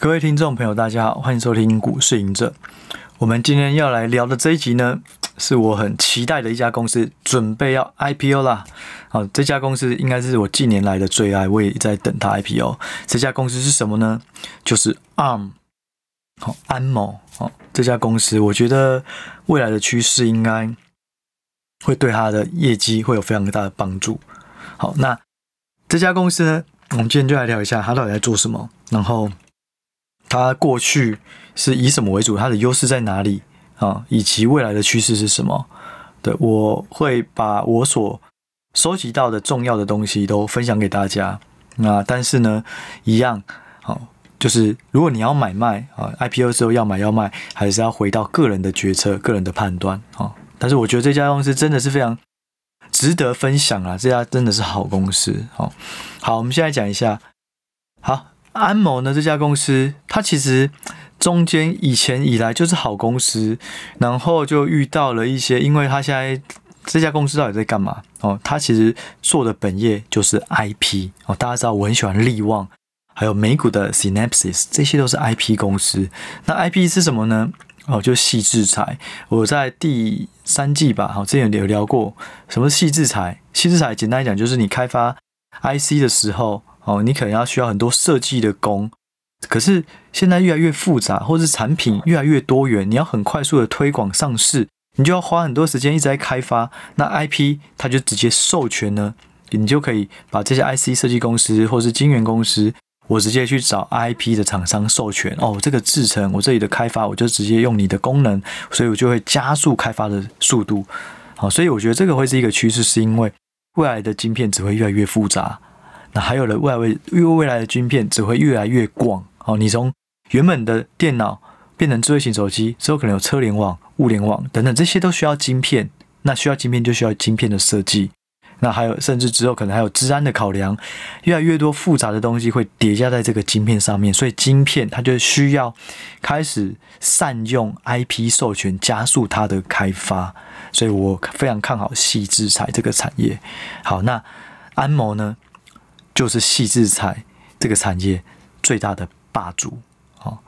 各位听众朋友，大家好，欢迎收听股市赢者。我们今天要来聊的这一集呢，是我很期待的一家公司，准备要 IPO 啦。好，这家公司应该是我近年来的最爱，我也在等它 IPO。这家公司是什么呢？就是 ARM。好，安某。好，这家公司，我觉得未来的趋势应该会对它的业绩会有非常大的帮助。好，那这家公司呢，我们今天就来聊一下它到底在做什么，然后。它过去是以什么为主？它的优势在哪里啊？以及未来的趋势是什么？对，我会把我所收集到的重要的东西都分享给大家。那但是呢，一样，好，就是如果你要买卖啊，IPO 之后要买要卖，还是要回到个人的决策、个人的判断啊。但是我觉得这家公司真的是非常值得分享啊！这家真的是好公司。好，好，我们现在讲一下，好。安某呢？这家公司，它其实中间以前以来就是好公司，然后就遇到了一些，因为它现在这家公司到底在干嘛？哦，它其实做的本业就是 IP 哦。大家知道我很喜欢力旺，还有美股的 Synapses，这些都是 IP 公司。那 IP 是什么呢？哦，就矽智财。我在第三季吧，好，之前有聊过什么矽智财。矽智财简单来讲，就是你开发 IC 的时候。哦，你可能要需要很多设计的工，可是现在越来越复杂，或是产品越来越多元，你要很快速的推广上市，你就要花很多时间一直在开发。那 IP 它就直接授权呢，你就可以把这些 IC 设计公司或是晶圆公司，我直接去找 IP 的厂商授权。哦，这个制程我这里的开发，我就直接用你的功能，所以我就会加速开发的速度。好，所以我觉得这个会是一个趋势，是因为未来的晶片只会越来越复杂。那还有了未来未因为未来的晶片只会越来越广哦，你从原本的电脑变成智慧型手机之后，可能有车联网、物联网等等，这些都需要晶片。那需要晶片就需要晶片的设计。那还有甚至之后可能还有治安的考量，越来越多复杂的东西会叠加在这个晶片上面，所以晶片它就需要开始善用 IP 授权，加速它的开发。所以我非常看好矽智财这个产业。好，那安谋呢？就是矽智财这个产业最大的霸主，哦，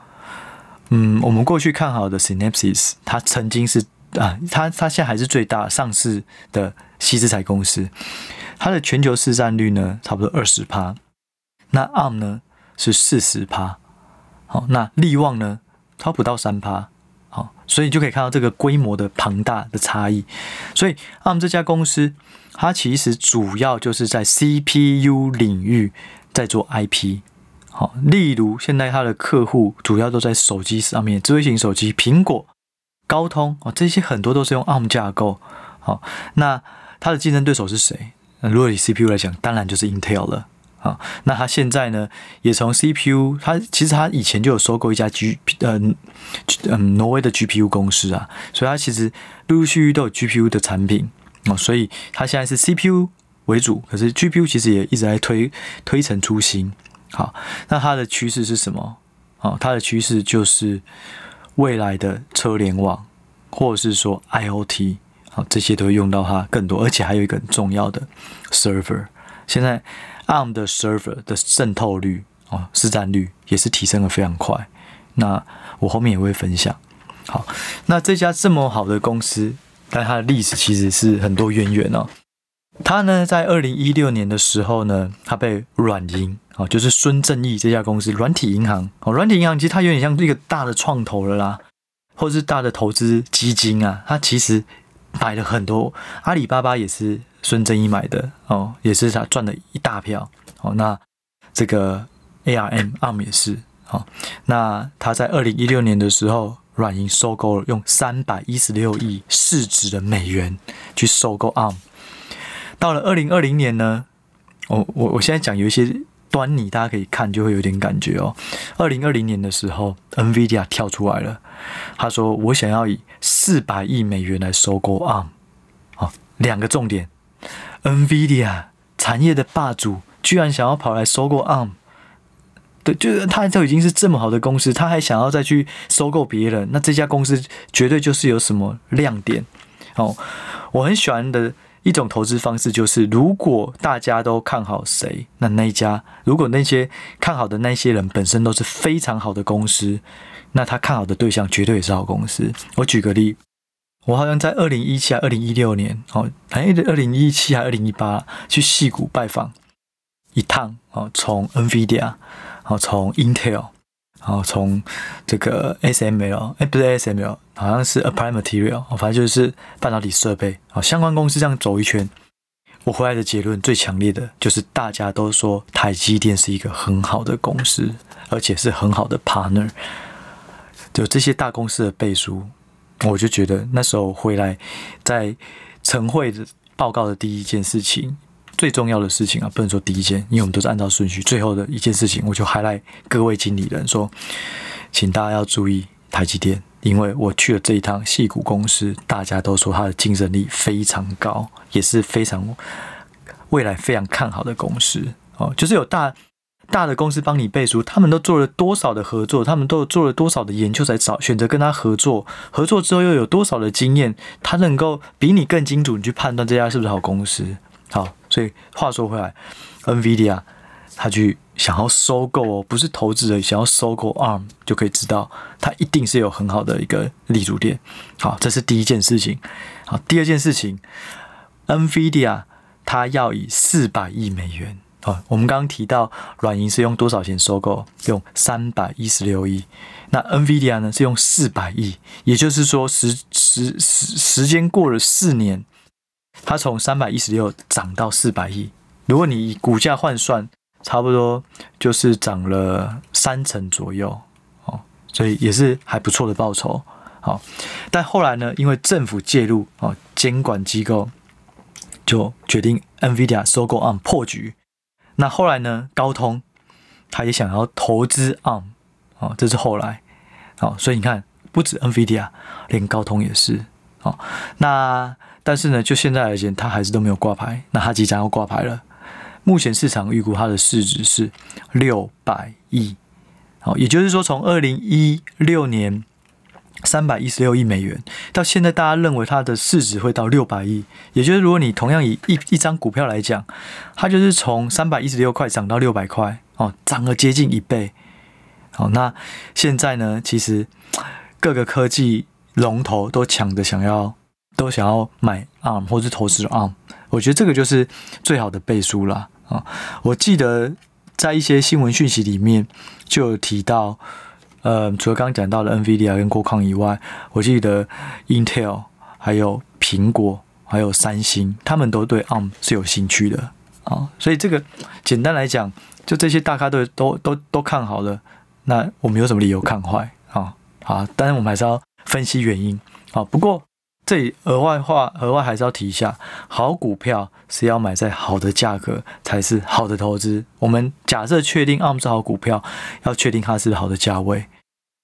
嗯，我们过去看好的 Synapses，它曾经是啊，它它现在还是最大上市的矽智财公司，它的全球市占率呢差不多二十趴，那 ARM 呢是四十趴，好，那力旺呢它不到三趴，好，所以就可以看到这个规模的庞大的差异，所以 ARM 这家公司。它其实主要就是在 CPU 领域在做 IP，好，例如现在它的客户主要都在手机上面，智慧型手机，苹果、高通啊，这些很多都是用 ARM 架构。好，那它的竞争对手是谁？那如果以 CPU 来讲，当然就是 Intel 了。好，那它现在呢，也从 CPU，它其实它以前就有收购一家 G，嗯嗯，挪威的 GPU 公司啊，所以它其实陆陆续续都有 GPU 的产品。哦，所以它现在是 CPU 为主，可是 GPU 其实也一直在推推陈出新。好，那它的趋势是什么？哦，它的趋势就是未来的车联网，或者是说 IoT，好，这些都会用到它更多，而且还有一个很重要的 server。现在 ARM 的 server 的渗透率哦，市占率也是提升的非常快。那我后面也会分享。好，那这家这么好的公司。但它的历史其实是很多渊源哦。它呢，在二零一六年的时候呢，它被软银哦，就是孙正义这家公司软体银行哦，软体银行其实它有点像一个大的创投了啦，或是大的投资基金啊。它其实买了很多，阿里巴巴也是孙正义买的哦，也是他赚了一大票哦。那这个 ARM ARM 也是哦。那他在二零一六年的时候。软银收购了，用三百一十六亿市值的美元去收购 ARM。到了二零二零年呢，我我我现在讲有一些端倪，大家可以看就会有点感觉哦。二零二零年的时候，NVIDIA 跳出来了，他说：“我想要以四百亿美元来收购 ARM。”好，两个重点：NVIDIA 产业的霸主居然想要跑来收购 ARM。对，就是他都已经是这么好的公司，他还想要再去收购别人，那这家公司绝对就是有什么亮点哦。我很喜欢的一种投资方式就是，如果大家都看好谁，那那一家，如果那些看好的那些人本身都是非常好的公司，那他看好的对象绝对也是好公司。我举个例，我好像在二零一七还二零一六年哦，哎，二零一七还二零一八去戏谷拜访一趟哦，从 NVIDIA，哦，从 Intel。然后从这个 SML，哎，不是 SML，好像是 Applied Material，反正就是半导体设备啊，相关公司这样走一圈，我回来的结论最强烈的就是大家都说台积电是一个很好的公司，而且是很好的 partner。就这些大公司的背书，我就觉得那时候回来在晨会的报告的第一件事情。最重要的事情啊，不能说第一件，因为我们都是按照顺序。最后的一件事情，我就还来各位经理人说，请大家要注意台积电，因为我去了这一趟戏谷公司，大家都说它的竞争力非常高，也是非常未来非常看好的公司哦。就是有大大的公司帮你背书，他们都做了多少的合作，他们都做了多少的研究才找选择跟他合作，合作之后又有多少的经验，他能够比你更精准你去判断这家是不是好公司。好。所以话说回来，NVIDIA 他去想要收购哦，不是投资人想要收购 ARM 就可以知道，它一定是有很好的一个立足点。好，这是第一件事情。好，第二件事情，NVIDIA 它要以四百亿美元哦，我们刚刚提到软银是用多少钱收购？用三百一十六亿。那 NVIDIA 呢是用四百亿，也就是说时时时时间过了四年。它从三百一十六涨到四百亿，如果你以股价换算，差不多就是涨了三成左右哦，所以也是还不错的报酬。好，但后来呢，因为政府介入哦，监管机构就决定 NVIDIA 收购 ARM 破局。那后来呢，高通他也想要投资 ARM 哦，这是后来。好，所以你看，不止 NVIDIA，连高通也是。好，那。但是呢，就现在而言，它还是都没有挂牌。那它即将要挂牌了。目前市场预估它的市值是六百亿，好，也就是说，从二零一六年三百一十六亿美元到现在，大家认为它的市值会到六百亿。也就是，如果你同样以一一张股票来讲，它就是从三百一十六块涨到六百块，哦，涨了接近一倍。好，那现在呢，其实各个科技龙头都抢着想要。都想要买 ARM 或是投资 ARM，我觉得这个就是最好的背书了啊！我记得在一些新闻讯息里面就有提到，呃，除了刚刚讲到的 NVIDIA 跟郭康以外，我记得 Intel 还有苹果还有三星，他们都对 ARM 是有兴趣的啊！所以这个简单来讲，就这些大咖都都都都看好了，那我们有什么理由看坏啊？好，当然我们还是要分析原因啊。不过这里额外话，额外还是要提一下，好股票是要买在好的价格才是好的投资。我们假设确定 ARM 是好股票，要确定它是好的价位。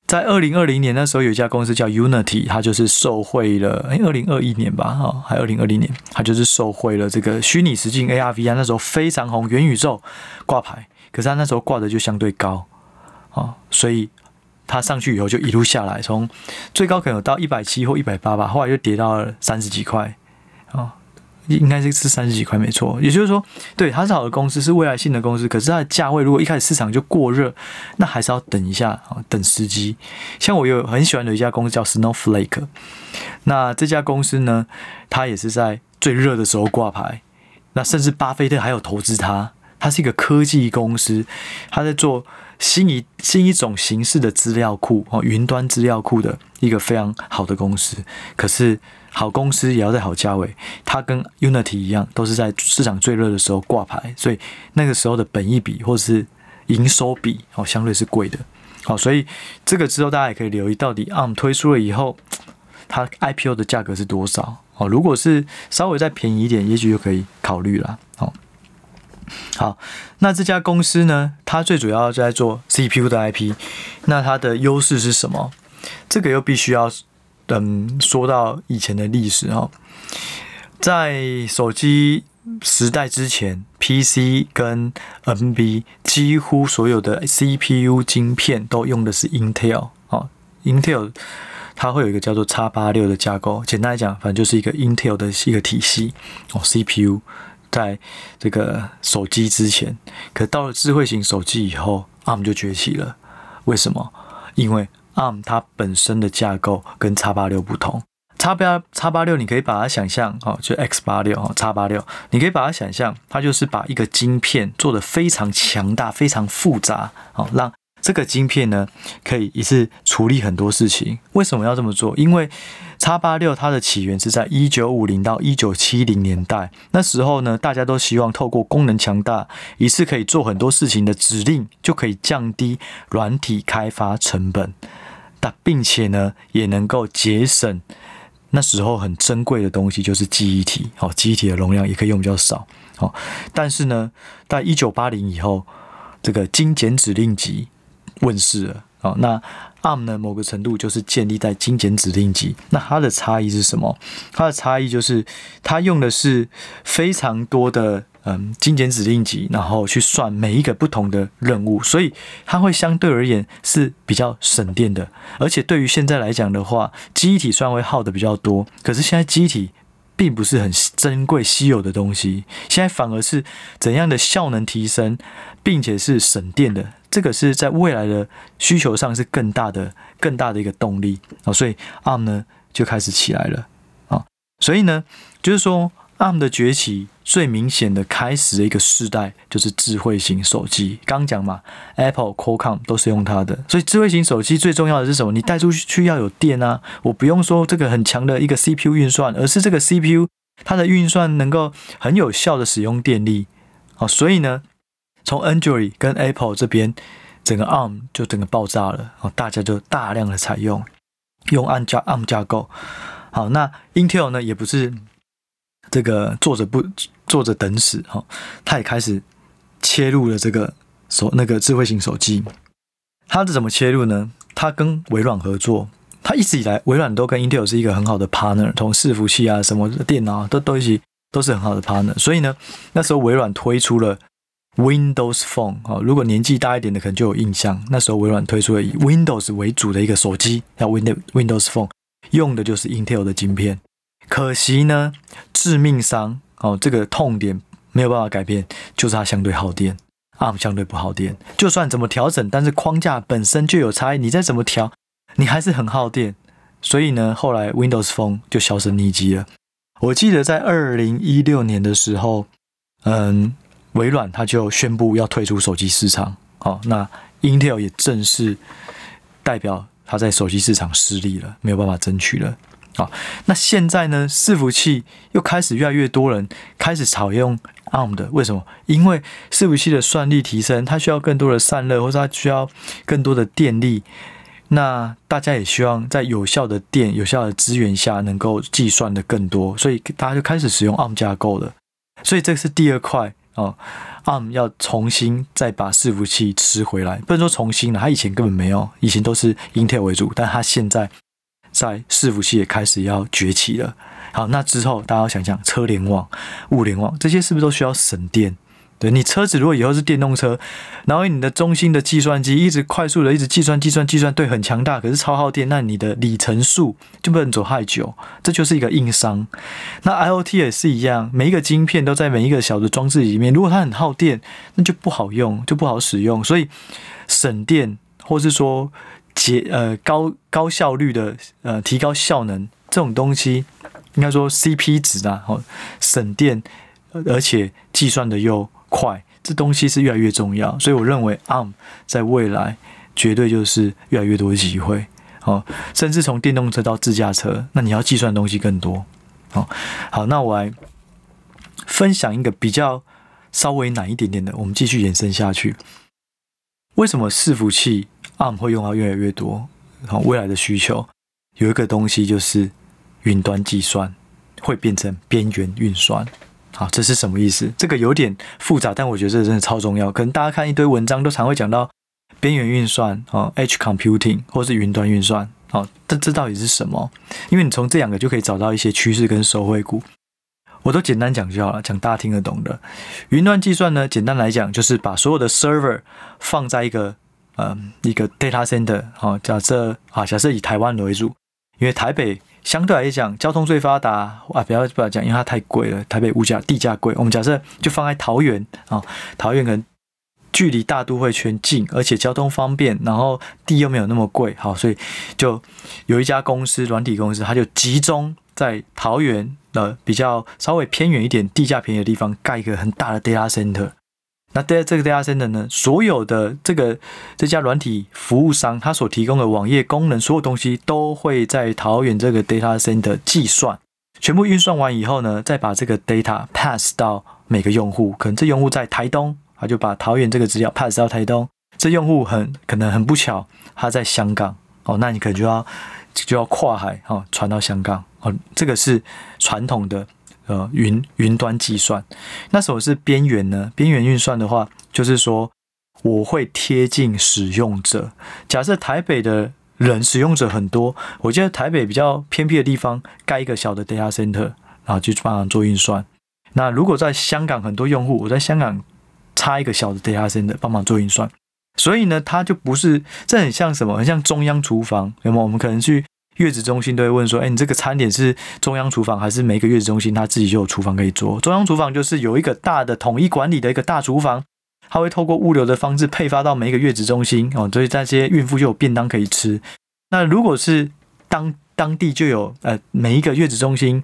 在二零二零年那时候，有一家公司叫 Unity，它就是受惠了。哎，二零二一年吧，哈，还二零二零年，它就是受惠了这个虚拟实境 AR VR，那时候非常红，元宇宙挂牌，可是它那时候挂的就相对高，啊，所以。它上去以后就一路下来，从最高可能有到一百七或一百八吧，后来又跌到了三十几块，啊，应该是是三十几块没错。也就是说，对，它是好的公司，是未来性的公司，可是它的价位如果一开始市场就过热，那还是要等一下啊，等时机。像我有很喜欢的一家公司叫 Snowflake，那这家公司呢，它也是在最热的时候挂牌，那甚至巴菲特还有投资它，它是一个科技公司，它在做。新一新一种形式的资料库哦，云端资料库的一个非常好的公司。可是好公司也要在好价位，它跟 Unity 一样，都是在市场最热的时候挂牌，所以那个时候的本益比或是营收比哦，相对是贵的。好，所以这个之后大家也可以留意，到底 ARM 推出了以后，它 IPO 的价格是多少？哦，如果是稍微再便宜一点，也许就可以考虑了。哦。好，那这家公司呢，它最主要在做 CPU 的 IP，那它的优势是什么？这个又必须要等说到以前的历史哦，在手机时代之前，PC 跟 NB 几乎所有的 CPU 晶片都用的是 Intel 哦，Intel 它会有一个叫做 X 八六的架构。简单来讲，反正就是一个 Intel 的一个体系哦，CPU 在这个手机之前，可到了智慧型手机以后，ARM 就崛起了。为什么？因为 ARM 它本身的架构跟 X 八六不同。X 八 X 八六，你可以把它想象哦，就 X 八六哦，X 八六，你可以把它想象，它就是把一个晶片做得非常强大、非常复杂哦，让这个晶片呢可以一次处理很多事情。为什么要这么做？因为 X 八六它的起源是在一九五零到一九七零年代，那时候呢，大家都希望透过功能强大、一次可以做很多事情的指令，就可以降低软体开发成本，但并且呢，也能够节省。那时候很珍贵的东西就是记忆体，哦，记忆体的容量也可以用比较少，哦，但是呢，在一九八零以后，这个精简指令集问世了，哦，那 ARM 呢，某个程度就是建立在精简指令集，那它的差异是什么？它的差异就是它用的是非常多的。嗯，精简指令集，然后去算每一个不同的任务，所以它会相对而言是比较省电的。而且对于现在来讲的话，机体虽然会耗的比较多，可是现在机体并不是很珍贵稀有的东西，现在反而是怎样的效能提升，并且是省电的，这个是在未来的需求上是更大的、更大的一个动力啊。所以 ARM 呢就开始起来了啊。所以呢，就是说。ARM 的崛起最明显的开始的一个世代就是智慧型手机。刚讲嘛，Apple、Qualcomm 都是用它的，所以智慧型手机最重要的是什么？你带出去要有电啊！我不用说这个很强的一个 CPU 运算，而是这个 CPU 它的运算能够很有效的使用电力。好，所以呢，从 Android 跟 Apple 这边，整个 ARM 就整个爆炸了。哦，大家就大量的采用用 ARM 架 ARM 架构。好，那 Intel 呢，也不是。这个坐着不坐着等死哈，他也开始切入了这个手那个智慧型手机。他是怎么切入呢？他跟微软合作，他一直以来微软都跟 Intel 是一个很好的 partner，从伺服器啊什么电脑啊都都一起都是很好的 partner。所以呢，那时候微软推出了 Windows Phone 啊，如果年纪大一点的可能就有印象，那时候微软推出了以 Windows 为主的一个手机，叫 Windows Windows Phone，用的就是 Intel 的晶片。可惜呢，致命伤哦，这个痛点没有办法改变，就是它相对耗电，ARM 相对不耗电。就算怎么调整，但是框架本身就有差异，你再怎么调，你还是很耗电。所以呢，后来 Windows Phone 就销声匿迹了。我记得在二零一六年的时候，嗯，微软它就宣布要退出手机市场，好，那 Intel 也正式代表它在手机市场失利了，没有办法争取了。好，那现在呢？伺服器又开始越来越多人开始采用 ARM 的，为什么？因为伺服器的算力提升，它需要更多的散热，或者它需要更多的电力。那大家也希望在有效的电、有效的资源下，能够计算的更多，所以大家就开始使用 ARM 架构了。所以这是第二块哦，ARM 要重新再把伺服器吃回来，不能说重新了，它以前根本没有，以前都是 Intel 为主，但它现在。在伺服器也开始要崛起了。好，那之后大家要想想车联网、物联网这些是不是都需要省电？对，你车子如果以后是电动车，然后你的中心的计算机一直快速的一直计算、计算、计算，对，很强大，可是超耗电，那你的里程数就不能走太久，这就是一个硬伤。那 IoT 也是一样，每一个晶片都在每一个小的装置里面，如果它很耗电，那就不好用，就不好使用。所以省电，或是说。节呃高高效率的呃提高效能这种东西，应该说 CP 值啊，哦省电，而且计算的又快，这东西是越来越重要。所以我认为 ARM 在未来绝对就是越来越多的机会，哦，甚至从电动车到自驾车，那你要计算的东西更多。哦，好，那我来分享一个比较稍微难一点点的，我们继续延伸下去。为什么伺服器？ARM 会用到越来越多，然后未来的需求有一个东西就是云端计算会变成边缘运算。好，这是什么意思？这个有点复杂，但我觉得这真的超重要。可能大家看一堆文章都常会讲到边缘运算啊，Edge Computing 或是云端运算。好，这这到底是什么？因为你从这两个就可以找到一些趋势跟收惠股。我都简单讲就好了，讲大家听得懂的。云端计算呢，简单来讲就是把所有的 server 放在一个。嗯，一个 data center 好，假设啊，假设以台湾为主，因为台北相对来讲交通最发达啊，不要不要讲，因为它太贵了，台北物价地价贵。我们假设就放在桃园啊，桃园可能距离大都会圈近，而且交通方便，然后地又没有那么贵，好，所以就有一家公司软体公司，它就集中在桃园的比较稍微偏远一点、地价便宜的地方盖一个很大的 data center。那在这个 data center 呢，所有的这个这家软体服务商，他所提供的网页功能，所有东西都会在桃园这个 data center 计算，全部运算完以后呢，再把这个 data pass 到每个用户。可能这用户在台东，他就把桃园这个资料 pass 到台东。这用户很可能很不巧，他在香港哦，那你可能就要就要跨海哦，传到香港哦。这个是传统的。呃，云云端计算，那什么是边缘呢？边缘运算的话，就是说我会贴近使用者。假设台北的人使用者很多，我觉得台北比较偏僻的地方盖一个小的 data center，然后就帮忙做运算。那如果在香港很多用户，我在香港插一个小的 data center 帮忙做运算。所以呢，它就不是，这很像什么？很像中央厨房，有没有？我们可能去。月子中心都会问说：“哎，你这个餐点是中央厨房，还是每个月子中心他自己就有厨房可以做？中央厨房就是有一个大的统一管理的一个大厨房，它会透过物流的方式配发到每一个月子中心哦，所以这些孕妇就有便当可以吃。那如果是当当地就有呃每一个月子中心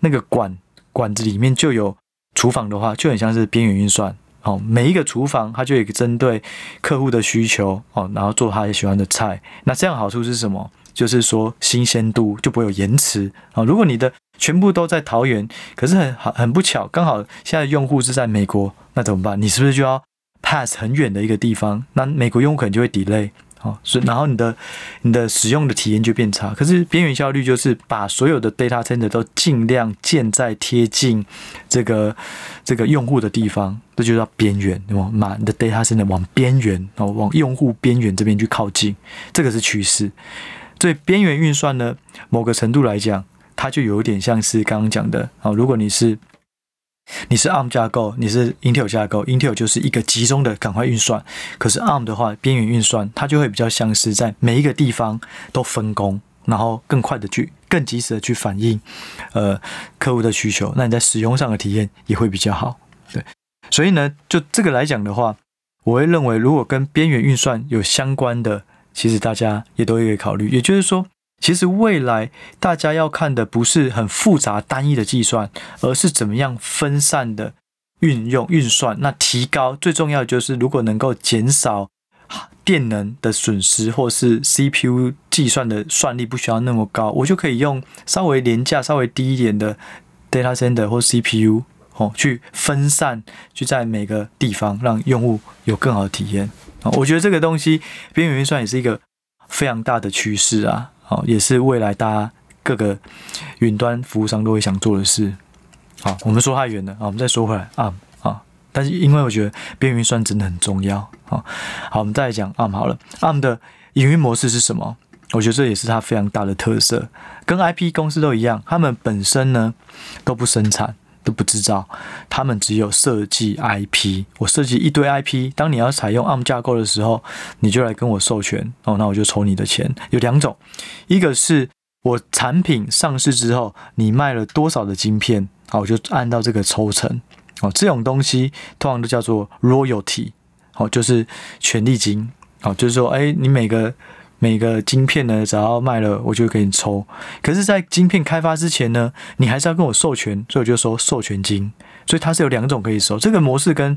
那个管管子里面就有厨房的话，就很像是边缘运算哦，每一个厨房它就有一个针对客户的需求哦，然后做他喜欢的菜。那这样好处是什么？”就是说新鲜度就不会有延迟啊！如果你的全部都在桃园，可是很好很不巧，刚好现在用户是在美国，那怎么办？你是不是就要 pass 很远的一个地方？那美国用户可能就会 delay 哦，所以然后你的你的使用的体验就变差。可是边缘效率就是把所有的 data center 都尽量建在贴近这个这个用户的地方，这就叫边缘，对吧？把你的 data center 往边缘哦，往用户边缘这边去靠近，这个是趋势。所以边缘运算呢，某个程度来讲，它就有点像是刚刚讲的啊。如果你是你是 ARM 架构，你是 Intel 架构，Intel 就是一个集中的赶快运算。可是 ARM 的话，边缘运算它就会比较像是在每一个地方都分工，然后更快的去、更及时的去反映呃客户的需求。那你在使用上的体验也会比较好。对，所以呢，就这个来讲的话，我会认为如果跟边缘运算有相关的。其实大家也都可以考虑，也就是说，其实未来大家要看的不是很复杂单一的计算，而是怎么样分散的运用运算。那提高最重要的就是，如果能够减少电能的损失，或是 CPU 计算的算力不需要那么高，我就可以用稍微廉价、稍微低一点的 data center 或 CPU 哦，去分散，去在每个地方让用户有更好的体验。我觉得这个东西边缘运算也是一个非常大的趋势啊，好，也是未来大家各个云端服务商都会想做的事。好，我们说太远了啊，我们再说回来 ARM 啊，但是因为我觉得边缘运算真的很重要啊。好，我们再来讲 ARM 好了，ARM 的营运模式是什么？我觉得这也是它非常大的特色，跟 IP 公司都一样，他们本身呢都不生产。都不制造，他们只有设计 IP。我设计一堆 IP，当你要采用 ARM 架构的时候，你就来跟我授权哦，那我就抽你的钱。有两种，一个是我产品上市之后，你卖了多少的晶片，好，我就按照这个抽成哦。这种东西通常都叫做 royalty，好，就是权利金，好，就是说，哎，你每个。每个晶片呢，只要卖了，我就给你抽。可是，在晶片开发之前呢，你还是要跟我授权，所以我就收授权金。所以它是有两种可以收。这个模式跟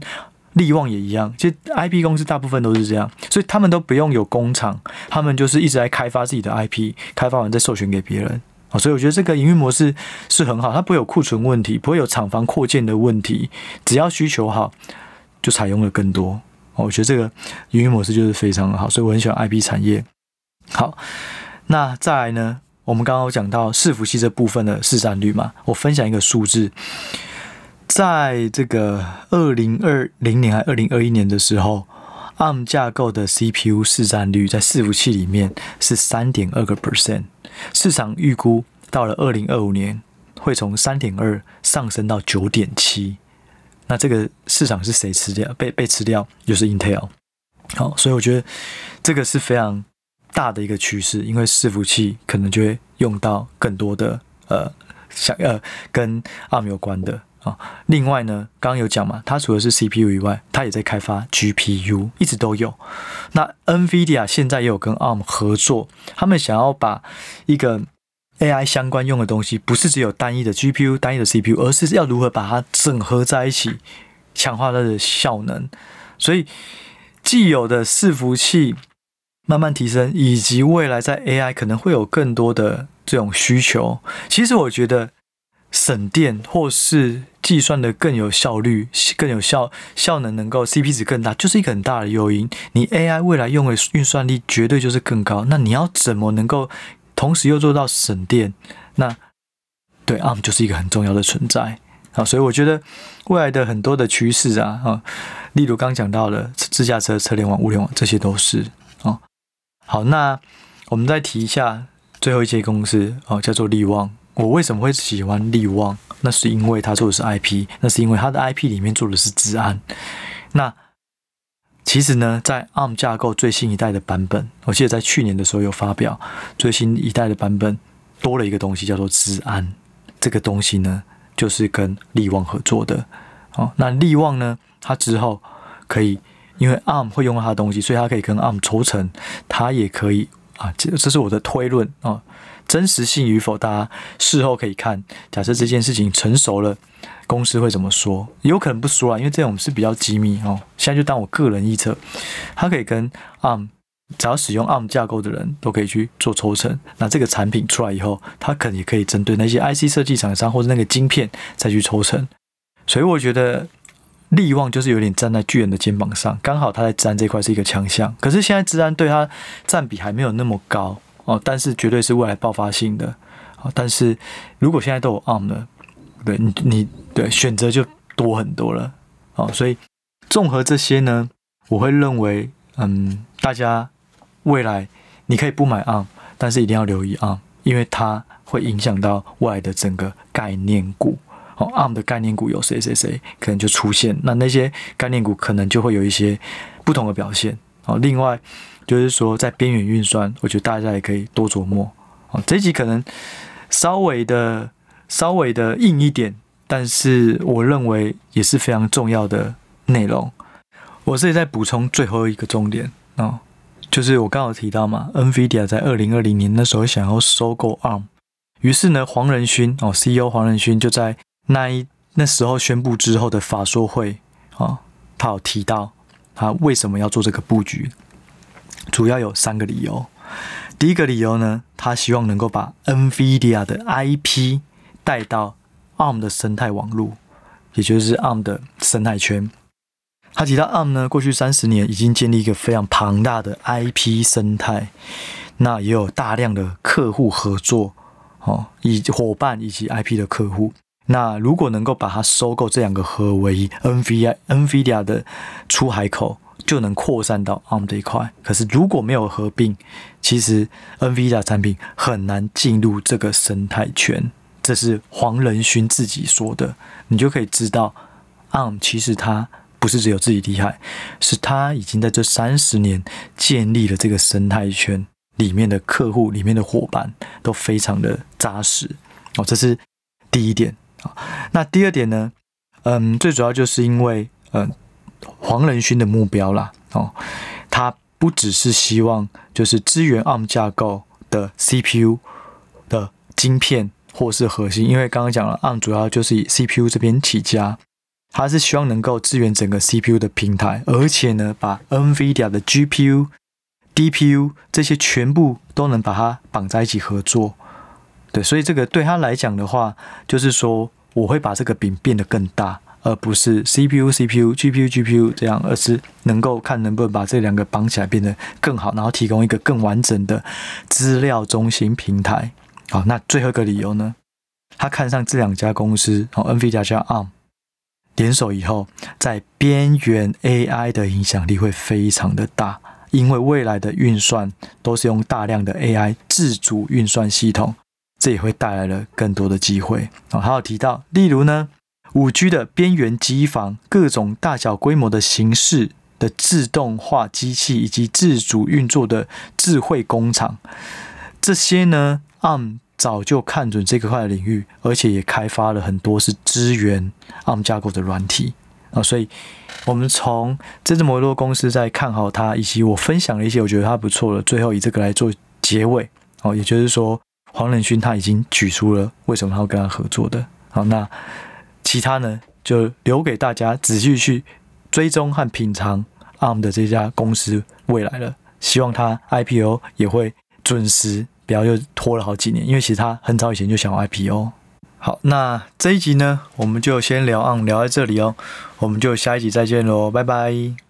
力旺也一样，其实 IP 公司大部分都是这样，所以他们都不用有工厂，他们就是一直在开发自己的 IP，开发完再授权给别人。所以我觉得这个营运模式是很好，它不会有库存问题，不会有厂房扩建的问题，只要需求好，就采用了更多。我觉得这个营运模式就是非常好，所以我很喜欢 IP 产业。好，那再来呢？我们刚刚有讲到伺服器这部分的市占率嘛，我分享一个数字，在这个二零二零年还二零二一年的时候，ARM 架构的 CPU 市占率在伺服器里面是三点二个 percent，市场预估到了二零二五年会从三点二上升到九点七，那这个市场是谁吃掉？被被吃掉就是 Intel。好，所以我觉得这个是非常。大的一个趋势，因为伺服器可能就会用到更多的呃，想呃跟 ARM 有关的啊。另外呢，刚刚有讲嘛，它除了是 CPU 以外，它也在开发 GPU，一直都有。那 NVIDIA 现在也有跟 ARM 合作，他们想要把一个 AI 相关用的东西，不是只有单一的 GPU、单一的 CPU，而是要如何把它整合在一起，强化它的效能。所以，既有的伺服器慢慢提升，以及未来在 AI 可能会有更多的这种需求。其实，我觉得省电或是计算的更有效率、更有效效能，能够 CP 值更大，就是一个很大的诱因。你 AI 未来用的运算力绝对就是更高。那你要怎么能够？同时又做到省电，那对 ARM 就是一个很重要的存在啊，所以我觉得未来的很多的趋势啊，啊，例如刚讲到的自驾车、车联网、物联网，这些都是。好，那我们再提一下最后一间公司哦，叫做力旺。我为什么会喜欢力旺？那是因为它做的是 IP，那是因为它的 IP 里面做的是资安。那其实呢，在 ARM 架构最新一代的版本，我记得在去年的时候有发表最新一代的版本，多了一个东西叫做资安。这个东西呢，就是跟力旺合作的。哦，那力旺呢，它之后可以，因为 ARM 会用到它的东西，所以它可以跟 ARM 抽成，它也可以啊。这这是我的推论啊，真实性与否，大家事后可以看。假设这件事情成熟了。公司会怎么说？有可能不说啊，因为这种是比较机密哦。现在就当我个人预测，它可以跟 ARM，只要使用 ARM 架构的人都可以去做抽成。那这个产品出来以后，它可能也可以针对那些 IC 设计厂商或者那个晶片再去抽成。所以我觉得力旺就是有点站在巨人的肩膀上，刚好他在资安这块是一个强项。可是现在资安对他占比还没有那么高哦，但是绝对是未来爆发性的。哦但是如果现在都有 ARM 了。对你，你对选择就多很多了，哦，所以综合这些呢，我会认为，嗯，大家未来你可以不买 ARM，但是一定要留意 ARM，因为它会影响到未来的整个概念股。哦，ARM 的概念股有谁谁谁，可能就出现，那那些概念股可能就会有一些不同的表现。哦，另外就是说，在边缘运算，我觉得大家也可以多琢磨。哦，这集可能稍微的。稍微的硬一点，但是我认为也是非常重要的内容。我这里再补充最后一个重点哦，就是我刚好提到嘛，NVIDIA 在二零二零年那时候想要收购 ARM，于是呢，黄仁勋哦，CEO 黄仁勋就在那一那时候宣布之后的法说会啊，他有提到他为什么要做这个布局，主要有三个理由。第一个理由呢，他希望能够把 NVIDIA 的 IP 带到 ARM 的生态网络，也就是 ARM 的生态圈。他提到 ARM 呢，过去三十年已经建立一个非常庞大的 IP 生态，那也有大量的客户合作，哦，以伙伴以及 IP 的客户。那如果能够把它收购，这两个合为一，NVIDIA NVIDIA 的出海口就能扩散到 ARM 这一块。可是如果没有合并，其实 NVIDIA 产品很难进入这个生态圈。这是黄仁勋自己说的，你就可以知道，ARM 其实他不是只有自己厉害，是他已经在这三十年建立了这个生态圈里面的客户、里面的伙伴都非常的扎实哦。这是第一点。那第二点呢？嗯，最主要就是因为嗯，黄仁勋的目标啦哦，他不只是希望就是支援 ARM 架构的 CPU 的晶片。或是核心，因为刚刚讲了，ARM 主要就是以 CPU 这边起家，它是希望能够支援整个 CPU 的平台，而且呢，把 NVIDIA 的 GPU、DPU 这些全部都能把它绑在一起合作。对，所以这个对他来讲的话，就是说我会把这个饼变得更大，而不是 CPU、CPU、GPU、GPU 这样，而是能够看能不能把这两个绑起来变得更好，然后提供一个更完整的资料中心平台。好，那最后一个理由呢？他看上这两家公司，哦，NVIDIA 加 ARM 联手以后，在边缘 AI 的影响力会非常的大，因为未来的运算都是用大量的 AI 自主运算系统，这也会带来了更多的机会。哦，还有提到，例如呢，5G 的边缘机房，各种大小规模的形式的自动化机器，以及自主运作的智慧工厂，这些呢。ARM 早就看准这个块领域，而且也开发了很多是支援 ARM 架构的软体啊，所以我们从这只摩托公司在看好它，以及我分享了一些我觉得它不错的，最后以这个来做结尾哦，也就是说黄仁勋他已经举出了为什么他要跟他合作的，好，那其他呢就留给大家仔细去追踪和品尝 ARM 的这家公司未来了，希望他 IPO 也会准时。不要又拖了好几年，因为其实他很早以前就想要 IPO。好，那这一集呢，我们就先聊 ARM 聊在这里哦，我们就下一集再见喽，拜拜。